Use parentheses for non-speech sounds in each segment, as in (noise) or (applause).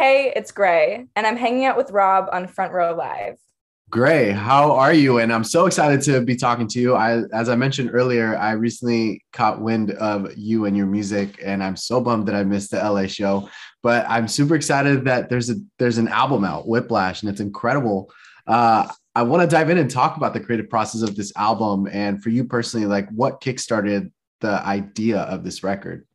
Hey, it's Gray, and I'm hanging out with Rob on Front Row Live. Gray, how are you? And I'm so excited to be talking to you. I, as I mentioned earlier, I recently caught wind of you and your music, and I'm so bummed that I missed the LA show. But I'm super excited that there's a there's an album out, Whiplash, and it's incredible. Uh, I want to dive in and talk about the creative process of this album, and for you personally, like what kickstarted the idea of this record.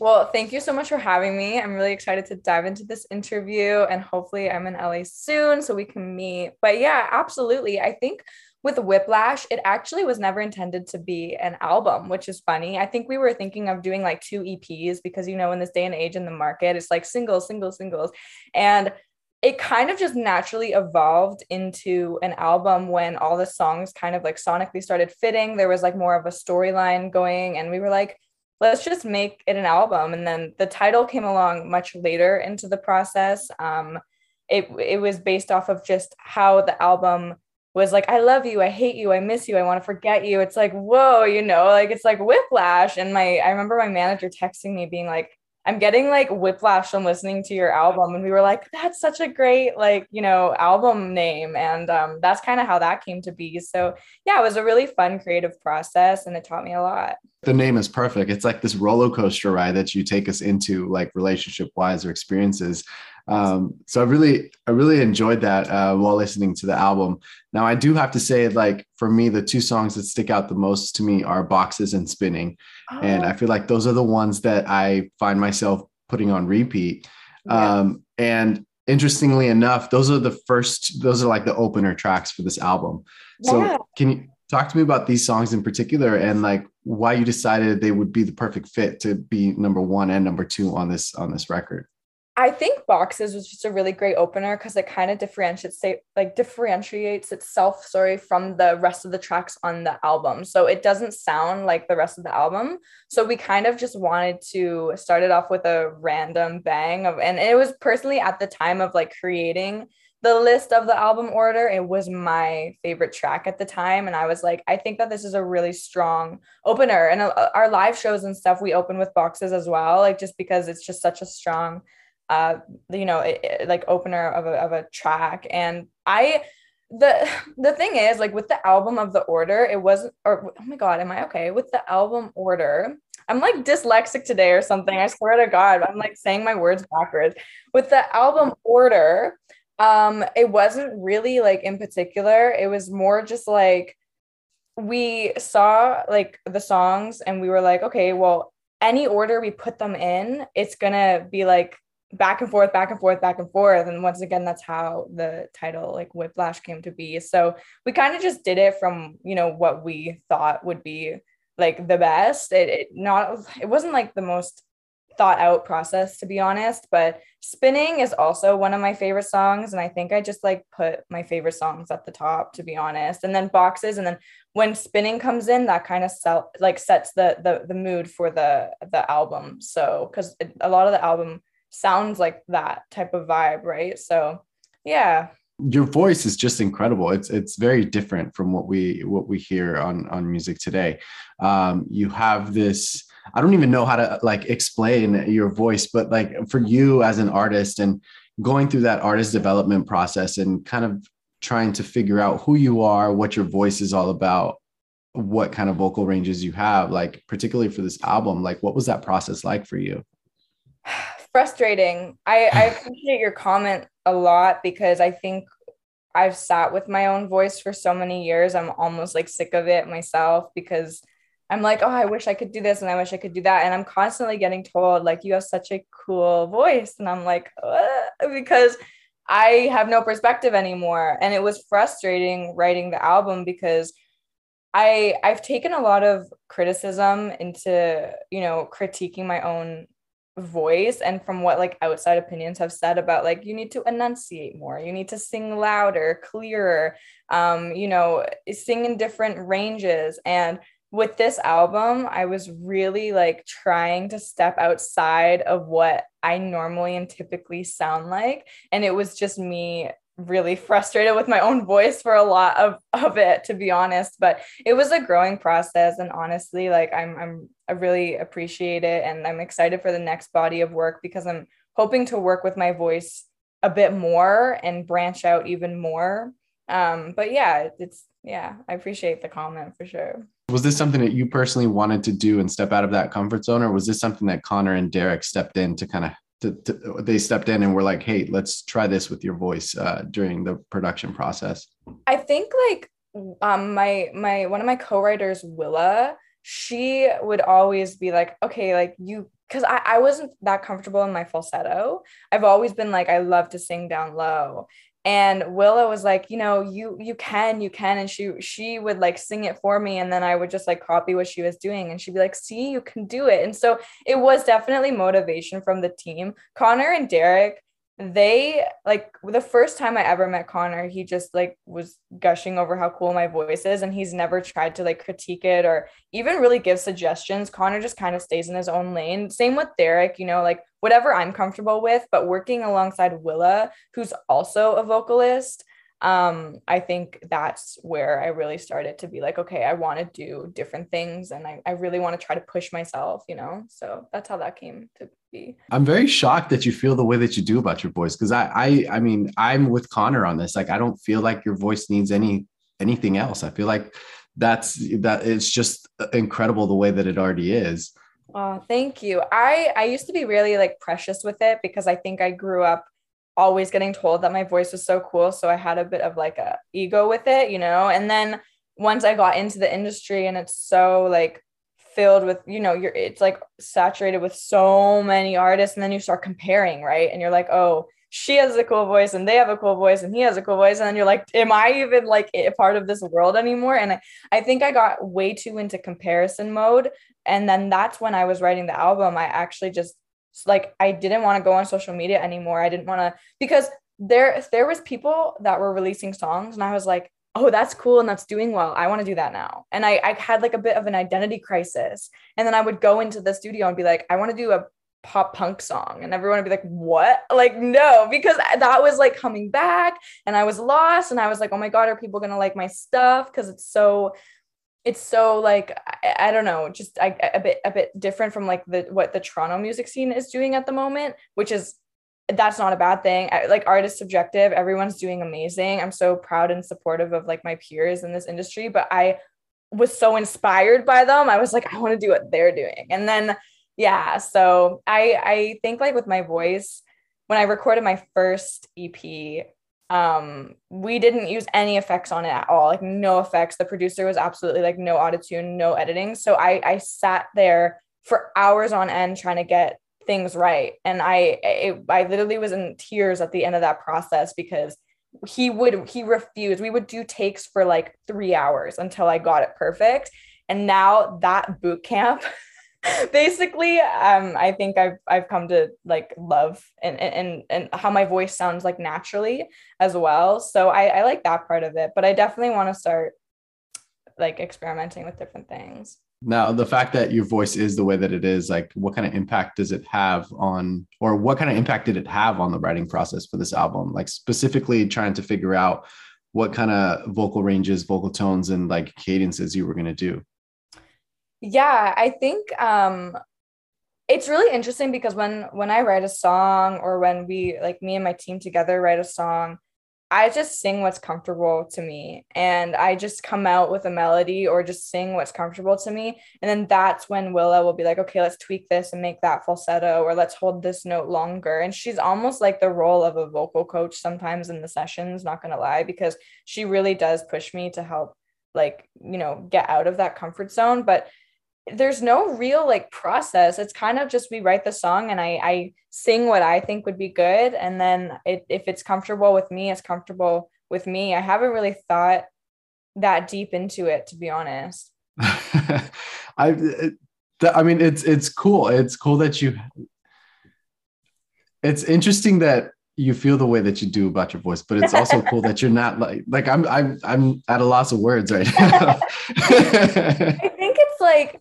Well, thank you so much for having me. I'm really excited to dive into this interview and hopefully I'm in LA soon so we can meet. But yeah, absolutely. I think with Whiplash, it actually was never intended to be an album, which is funny. I think we were thinking of doing like two EPs because, you know, in this day and age in the market, it's like singles, singles, singles. And it kind of just naturally evolved into an album when all the songs kind of like sonically started fitting. There was like more of a storyline going, and we were like, let's just make it an album. And then the title came along much later into the process. Um, it, it was based off of just how the album was like, I love you, I hate you, I miss you, I want to forget you. It's like, whoa, you know, like it's like whiplash. And my, I remember my manager texting me being like, I'm getting like whiplash from listening to your album. And we were like, that's such a great, like, you know, album name. And um, that's kind of how that came to be. So, yeah, it was a really fun creative process and it taught me a lot. The name is perfect. It's like this roller coaster ride that you take us into, like relationship wise or experiences. Um, so I really, I really enjoyed that uh, while listening to the album. Now I do have to say, like for me, the two songs that stick out the most to me are "Boxes" and "Spinning," oh. and I oh. feel like those are the ones that I find myself putting on repeat. Yeah. Um, and interestingly enough, those are the first; those are like the opener tracks for this album. So can you talk to me about these songs in particular and like why you decided they would be the perfect fit to be number one and number two on this on this record? I think boxes was just a really great opener because it kind of differentiates like differentiates itself, sorry, from the rest of the tracks on the album. So it doesn't sound like the rest of the album. So we kind of just wanted to start it off with a random bang of and it was personally at the time of like creating the list of the album order, it was my favorite track at the time. And I was like, I think that this is a really strong opener. And uh, our live shows and stuff, we open with boxes as well, like just because it's just such a strong uh, you know, it, it, like opener of a, of a track. And I, the (laughs) the thing is like with the album of the order it wasn't or oh my god am i okay? With the album order i'm like dyslexic today or something i swear to god i'm like saying my words backwards. With the album order um it wasn't really like in particular. It was more just like we saw like the songs and we were like okay well any order we put them in it's gonna be like back and forth, back and forth, back and forth. And once again, that's how the title like Whiplash came to be. So we kind of just did it from, you know, what we thought would be like the best. It, it not it wasn't like the most thought out process to be honest, but spinning is also one of my favorite songs. And I think I just like put my favorite songs at the top to be honest. And then boxes. And then when spinning comes in, that kind of sell like sets the the the mood for the the album. So because a lot of the album sounds like that type of vibe, right? So, yeah. Your voice is just incredible. It's it's very different from what we what we hear on on music today. Um, you have this. I don't even know how to like explain your voice, but like for you as an artist and going through that artist development process and kind of trying to figure out who you are, what your voice is all about, what kind of vocal ranges you have, like particularly for this album, like what was that process like for you? Frustrating. I, I (laughs) appreciate your comment a lot because I think I've sat with my own voice for so many years. I'm almost like sick of it myself because I'm like, oh, I wish I could do this and I wish I could do that. And I'm constantly getting told, like, you have such a cool voice. And I'm like, because I have no perspective anymore. And it was frustrating writing the album because I I've taken a lot of criticism into, you know, critiquing my own voice and from what like outside opinions have said about like you need to enunciate more you need to sing louder clearer um you know sing in different ranges. And with this album i was really like trying to step outside of what i normally and typically sound like. And it was just me really frustrated with my own voice for a lot of, of it to be honest but it was a growing process and honestly like I'm I'm I really appreciate it and I'm excited for the next body of work because I'm hoping to work with my voice a bit more and branch out even more. Um, but yeah, it's yeah, I appreciate the comment for sure. Was this something that you personally wanted to do and step out of that comfort zone, or was this something that Connor and Derek stepped in to kind of to, to, they stepped in and were like, "Hey, let's try this with your voice uh, during the production process." I think like um my my one of my co-writers, Willa, she would always be like, "Okay, like you." Because I, I wasn't that comfortable in my falsetto. I've always been like, I love to sing down low and Willa was like, you know, you you can, you can, and she she would like sing it for me, and then I would just like copy what she was doing, and she'd be like, see, you can do it, and so it was definitely motivation from the team. Connor and Derek, they like the first time I ever met Connor, he just like was gushing over how cool my voice is, and he's never tried to like critique it or even really give suggestions. Connor just kind of stays in his own lane. Same with Derek, you know, like whatever I'm comfortable with, but working alongside Willa, who's also a vocalist, um, I think that's where I really started to be like, okay, I want to do different things and I, I really want to try to push myself, you know? So that's how that came to be. I'm very shocked that you feel the way that you do about your voice. Cause I, I, I mean, I'm with Connor on this. Like, I don't feel like your voice needs any, anything else. I feel like that's, that it's just incredible the way that it already is. Oh, thank you. I, I used to be really like precious with it because I think I grew up always getting told that my voice was so cool. So I had a bit of like a ego with it, you know. And then once I got into the industry and it's so like filled with, you know, you're it's like saturated with so many artists, and then you start comparing, right? And you're like, oh, she has a cool voice and they have a cool voice and he has a cool voice. And then you're like, am I even like a part of this world anymore? And I, I think I got way too into comparison mode. And then that's when I was writing the album. I actually just like I didn't want to go on social media anymore. I didn't want to because there there was people that were releasing songs and I was like, oh, that's cool and that's doing well. I want to do that now. And I, I had like a bit of an identity crisis. And then I would go into the studio and be like, I want to do a pop punk song. And everyone would be like, what? Like, no, because that was like coming back and I was lost. And I was like, oh my God, are people to like my stuff? Because it's so it's so like I, I, don't know just I, a bit a bit different from like the what the toronto music scene is doing at the moment which is that's not a bad thing. I, like art is subjective. Everyone's doing amazing. I'm so proud and supportive of like my peers in this industry but i was so inspired by them. I was like i want to do what they're doing. And then yeah so i i think like with my voice when i recorded my first ep um we didn't use any effects on it at all like no effects. The producer was absolutely like no autotune no editing. So i i sat there for hours on end trying to get things right. And i it, i literally was in tears at the end of that process because he would he refused. We would do takes for like 3 hours until i got it perfect. And now that boot camp (laughs) (laughs) basically um i think i've i've come to like love and and and how my voice sounds like naturally as well. So i i like that part of it but i definitely want to start like experimenting with different things. Now the fact that your voice is the way that it is like what kind of impact does it have on or what kind of impact did it have on the writing process for this album? Like specifically trying to figure out what kind of vocal ranges vocal tones and like cadences you were going to do yeah i think um it's really interesting because when when i write a song or when we like me and my team together write a song i just sing what's comfortable to me and i just come out with a melody or just sing what's comfortable to me. And then that's when willa will be like okay let's tweak this and make that falsetto or let's hold this note longer. And she's almost like the role of a vocal coach sometimes in the sessions not gonna lie because she really does push me to help like you know get out of that comfort zone. But there's no real like process. It's kind of just we write the song and I I sing what I think would be good and then it, if it's comfortable with me, it's comfortable with me. I haven't really thought that deep into it to be honest. (laughs) I I mean it's it's cool. It's cool that you it's interesting that you feel the way that you do about your voice, but it's also (laughs) cool that you're not like like I'm I'm I'm at a loss of words right now. (laughs) I think it's like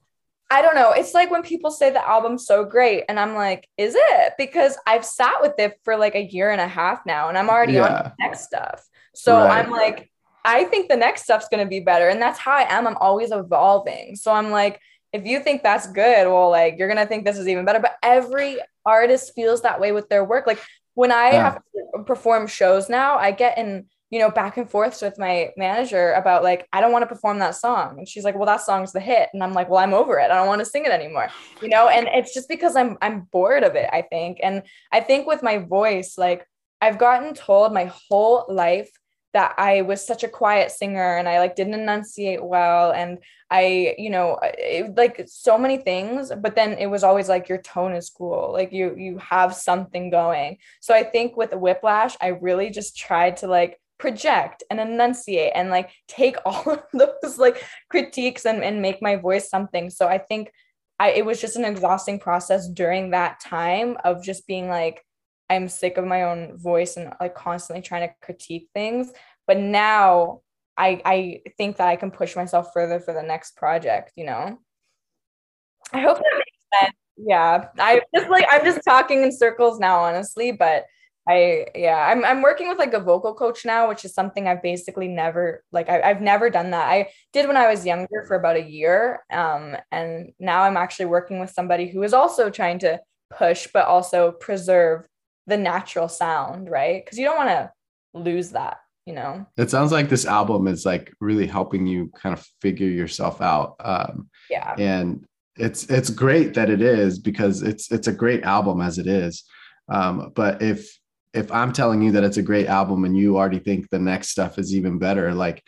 I don't know. It's like when people say the album's so great, and I'm like, is it? Because I've sat with it for like a year and a half now, and I'm already yeah. on next stuff. So right. I'm like, I think the next stuff's going to be better. And that's how I am. I'm always evolving. So I'm like, if you think that's good, well, like you're going to think this is even better. But every artist feels that way with their work. Like when I yeah. have to perform shows now, I get in you know, back and forths with my manager about like, I don't want to perform that song. And she's like, well, that song's the hit. And I'm like, well, I'm over it. I don't want to sing it anymore. You know, and it's just because I'm I'm bored of it, I think. And I think with my voice, like I've gotten told my whole life that I was such a quiet singer and I like didn't enunciate well and I you know it, like so many things but then it was always like your tone is cool like you you have something going so I think with whiplash I really just tried to like project and enunciate and like take (laughs) all of those like critiques and, and make my voice something. So I think I it was just an exhausting process during that time of just being like, I'm sick of my own voice and like constantly trying to critique things. But now I I think that I can push myself further for the next project, you know. I hope that makes sense. Yeah. I just like I'm just talking in circles now, honestly, but I yeah, I'm I'm working with like a vocal coach now, which is something I've basically never like I, have never done that. I did when I was younger for about a year, um, and now I'm actually working with somebody who is also trying to push but also preserve the natural sound, right? Because you don't want to lose that, you know. It sounds like this album is like really helping you kind of figure yourself out. Um, yeah, and it's it's great that it is because it's it's a great album as it is. Um, but if if I'm telling you that it's a great album and you already think the next stuff is even better, like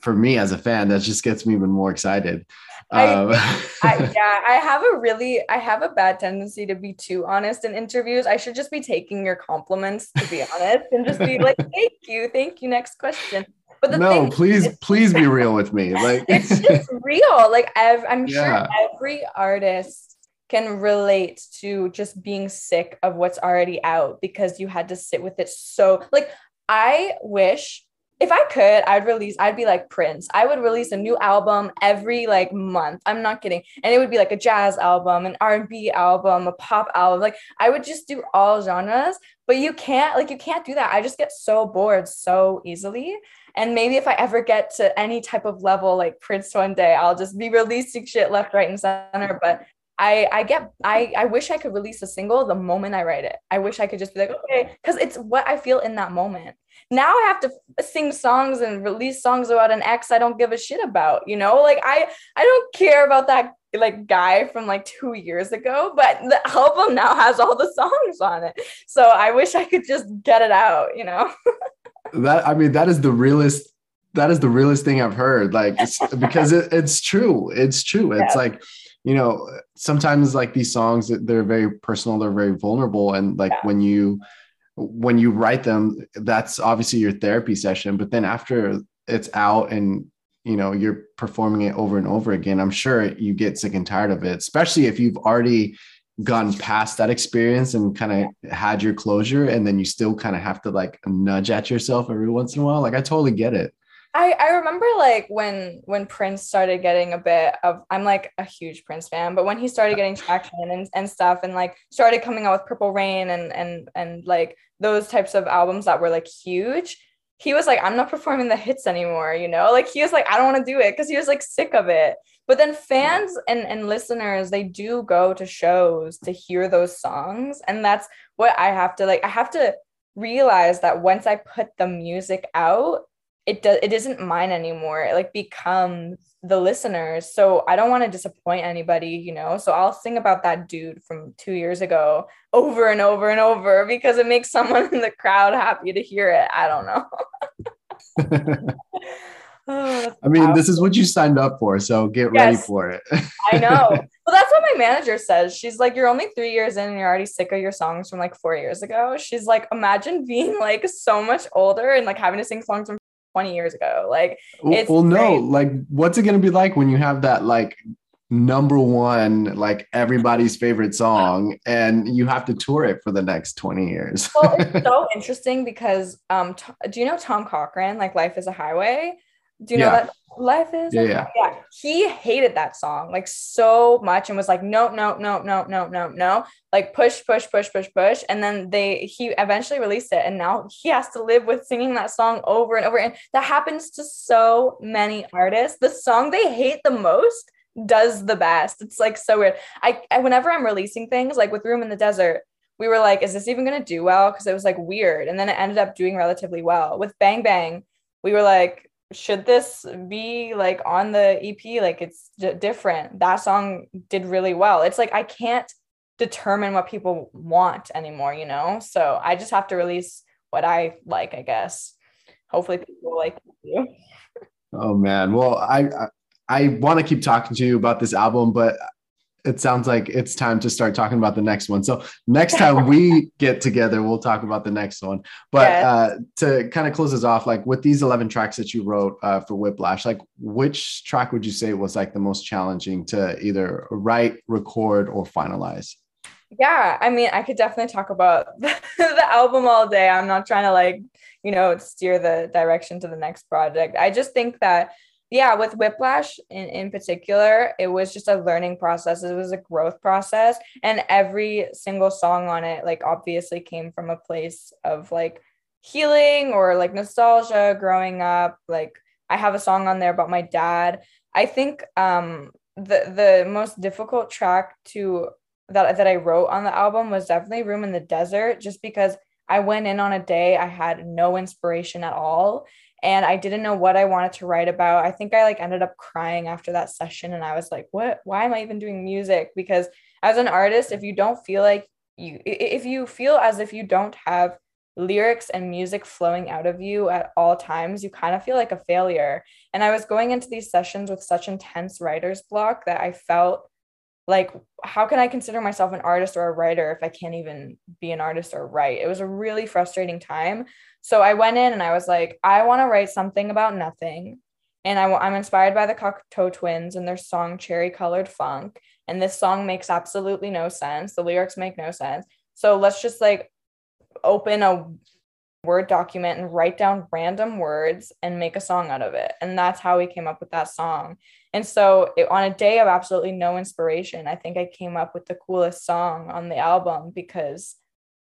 for me as a fan, that just gets me even more excited. Um, I, I, (laughs) yeah, I have a really, I have a bad tendency to be too honest in interviews. I should just be taking your compliments, to be honest, and just be (laughs) like, "Thank you, thank you." Next question. But the no, please, is, please be real with me. Like (laughs) it's just real. Like I've, I'm yeah. sure every artist can relate to just being sick of what's already out because you had to sit with it so like I wish if I could, I'd release, I'd be like Prince. I would release a new album every like month. I'm not kidding. And it would be like a jazz album, an R&B album, a pop album. Like I would just do all genres, but you can't like you can't do that. I just get so bored so easily. And maybe if I ever get to any type of level like Prince one day, I'll just be releasing shit left, right, and center. But I I get I I wish I could release a single the moment I write it. I wish I could just be like, okay, because it's what I feel in that moment. Now I have to sing songs and release songs about an ex I don't give a shit about, you know? Like I I don't care about that like guy from like two years ago, but the album now has all the songs on it. So I wish I could just get it out, you know? (laughs) that I mean, that is the realest that is the realest thing I've heard. Like it's because it, it's true. It's true. It's yeah. like you know sometimes like these songs they're very personal they're very vulnerable and like yeah. when you when you write them that's obviously your therapy session but then after it's out and you know you're performing it over and over again i'm sure you get sick and tired of it especially if you've already gone past that experience and kind of had your closure and then you still kind of have to like nudge at yourself every once in a while like i totally get it I, I remember like when when Prince started getting a bit of I'm like a huge Prince fan, but when he started getting traction and, and stuff and like started coming out with Purple Rain and and and like those types of albums that were like huge, he was like, I'm not performing the hits anymore, you know? Like he was like, I don't want to do it because he was like sick of it. But then fans and, and listeners, they do go to shows to hear those songs. And that's what I have to like, I have to realize that once I put the music out, it does it isn't mine anymore it like becomes the listeners so i don't want to disappoint anybody you know so i'll sing about that dude from two years ago over and over and over because it makes someone in the crowd happy to hear it i don't know (laughs) oh, I mean, this is what you signed up for, so get yes, ready for it. I know. (laughs) Well, that's what my manager says. She's like, You're only three years in and you're already sick of your songs from like four years ago. She's like, Imagine being like so much older and like having to sing songs from 20 years ago. Like, it's well, no, like, what's it going to be like when you have that, like, number one, like everybody's favorite song, and you have to tour it for the next 20 years? well, it's (laughs) so interesting because, um, t- do you know Tom Cochrane, like, Life is a Highway? Do you yeah. know that life is? Yeah, yeah. yeah. He hated that song like so much and was like, no, no, no, no, no, no, no. Like push, push, push, push, push. And then they he eventually released it. And now he has to live with singing that song over and over. And that happens to so many artists. The song they hate the most does the best. It's like so weird. I, I whenever I'm releasing things like with Room in the Desert, we were like, is this even gonna do well? Because it was like weird. And then it ended up doing relatively well. With Bang Bang, we were like, should this be like on the EP? Like it's d- different. That song did really well. It's like I can't determine what people want anymore, you know? So I just have to release what I like, I guess. Hopefully people like you. Oh man. Well, I I, I want to keep talking to you about this album, but it sounds like it's time to start talking about the next one. So next time we (laughs) get together, we'll talk about the next one. But yes. uh, to kind of close us off, like with these 11 tracks that you wrote uh, for Whiplash, like which track would you say was like the most challenging to either write, record, or finalize? Yeah, I mean, I could definitely talk about (laughs) the, the album all day. I'm not trying to like, you know, steer the direction to the next project. I just think that yeah with whiplash in, in particular it was just a learning process. It was a growth process and every single song on it like obviously came from a place of like healing or like nostalgia growing up. Like i have a song on there about my dad. I think um the the most difficult track to that that i wrote on the album was definitely room in the desert just because I went in on a day I had no inspiration at all and I didn't know what I wanted to write about. I think I like ended up crying after that session and I was like, what why am I even doing music? Because as an artist, if you don't feel like you if you feel as if you don't have lyrics and music flowing out of you at all times, you kind of feel like a failure. And I was going into these sessions with such intense writer's block that I felt like how can i consider myself an artist or a writer if i can't even be an artist or write? It was a really frustrating time. So i went in and i was like i want to write something about nothing. And I, i'm inspired by the cocteau twins and their song cherry colored funk. And this song makes absolutely no sense. The lyrics make no sense. So let's just like open a Word document and write down random words and make a song out of it. And that's how we came up with that song. And so, it, on a day of absolutely no inspiration, I think I came up with the coolest song on the album because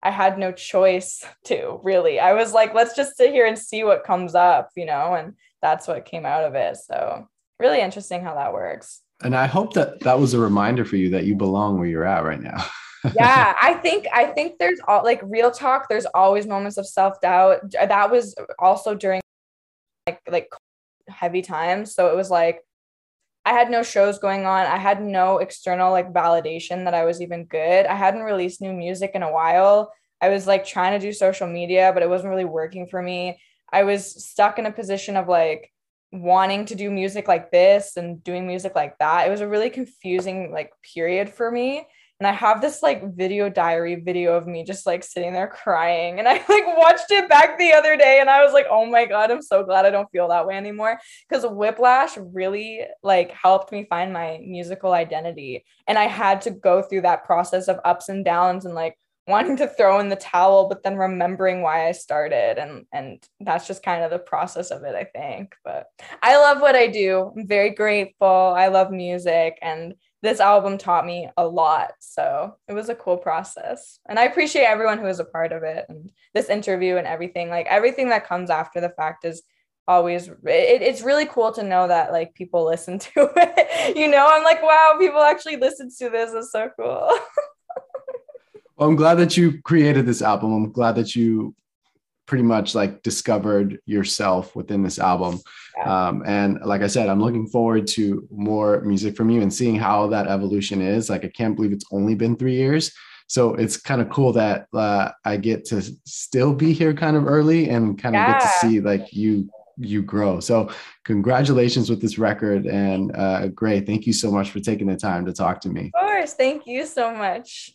I had no choice (laughs) to really. I was like, let's just sit here and see what comes up, you know, and that's what came out of it. So, really interesting how that works. And I hope that that was a reminder for you that you belong where you're at right now. (laughs) yeah, (laughs) I think I think there's all like real talk. There's always moments of self doubt. That was also during like like heavy times. So it was like I had no shows going on. I had no external like validation that I was even good. I hadn't released new music in a while. I was like trying to do social media, but it wasn't really working for me. I was stuck in a position of like wanting to do music like this and doing music like that. It was a really confusing like period for me and I have this like video diary video of me just like sitting there crying. And I (laughs) like watched it back the other day and I was like, oh my God, I'm so glad I don't feel that way anymore. Because Whiplash really like helped me find my musical identity. And I had to go through that process of ups and downs and like wanting to throw in the towel, but then remembering why I started. And and that's just kind of the process of it, I think. But I love what I do. I'm very grateful. I love music and this album taught me a lot. So it was a cool process. And I appreciate everyone who was a part of it and this interview and everything. Like everything that comes after the fact is always it, it's really cool to know that like people (laughs) listen to it. you know, I'm like, wow, people actually listen to this. It's so cool. (laughs) well, I'm glad that you created this album. I'm glad that you pretty much like discovered yourself within this album. Yeah. Um, and like I said, I'm looking forward to more music from you and seeing how that evolution is. Like, I can't believe it's only been three years. So it's kind of cool that uh, I get to still be here kind of early and kind of yeah. get to see like you you grow. So congratulations with this record and uh, great. Thank you so much for taking the time to talk to me. Of course. Thank you so much.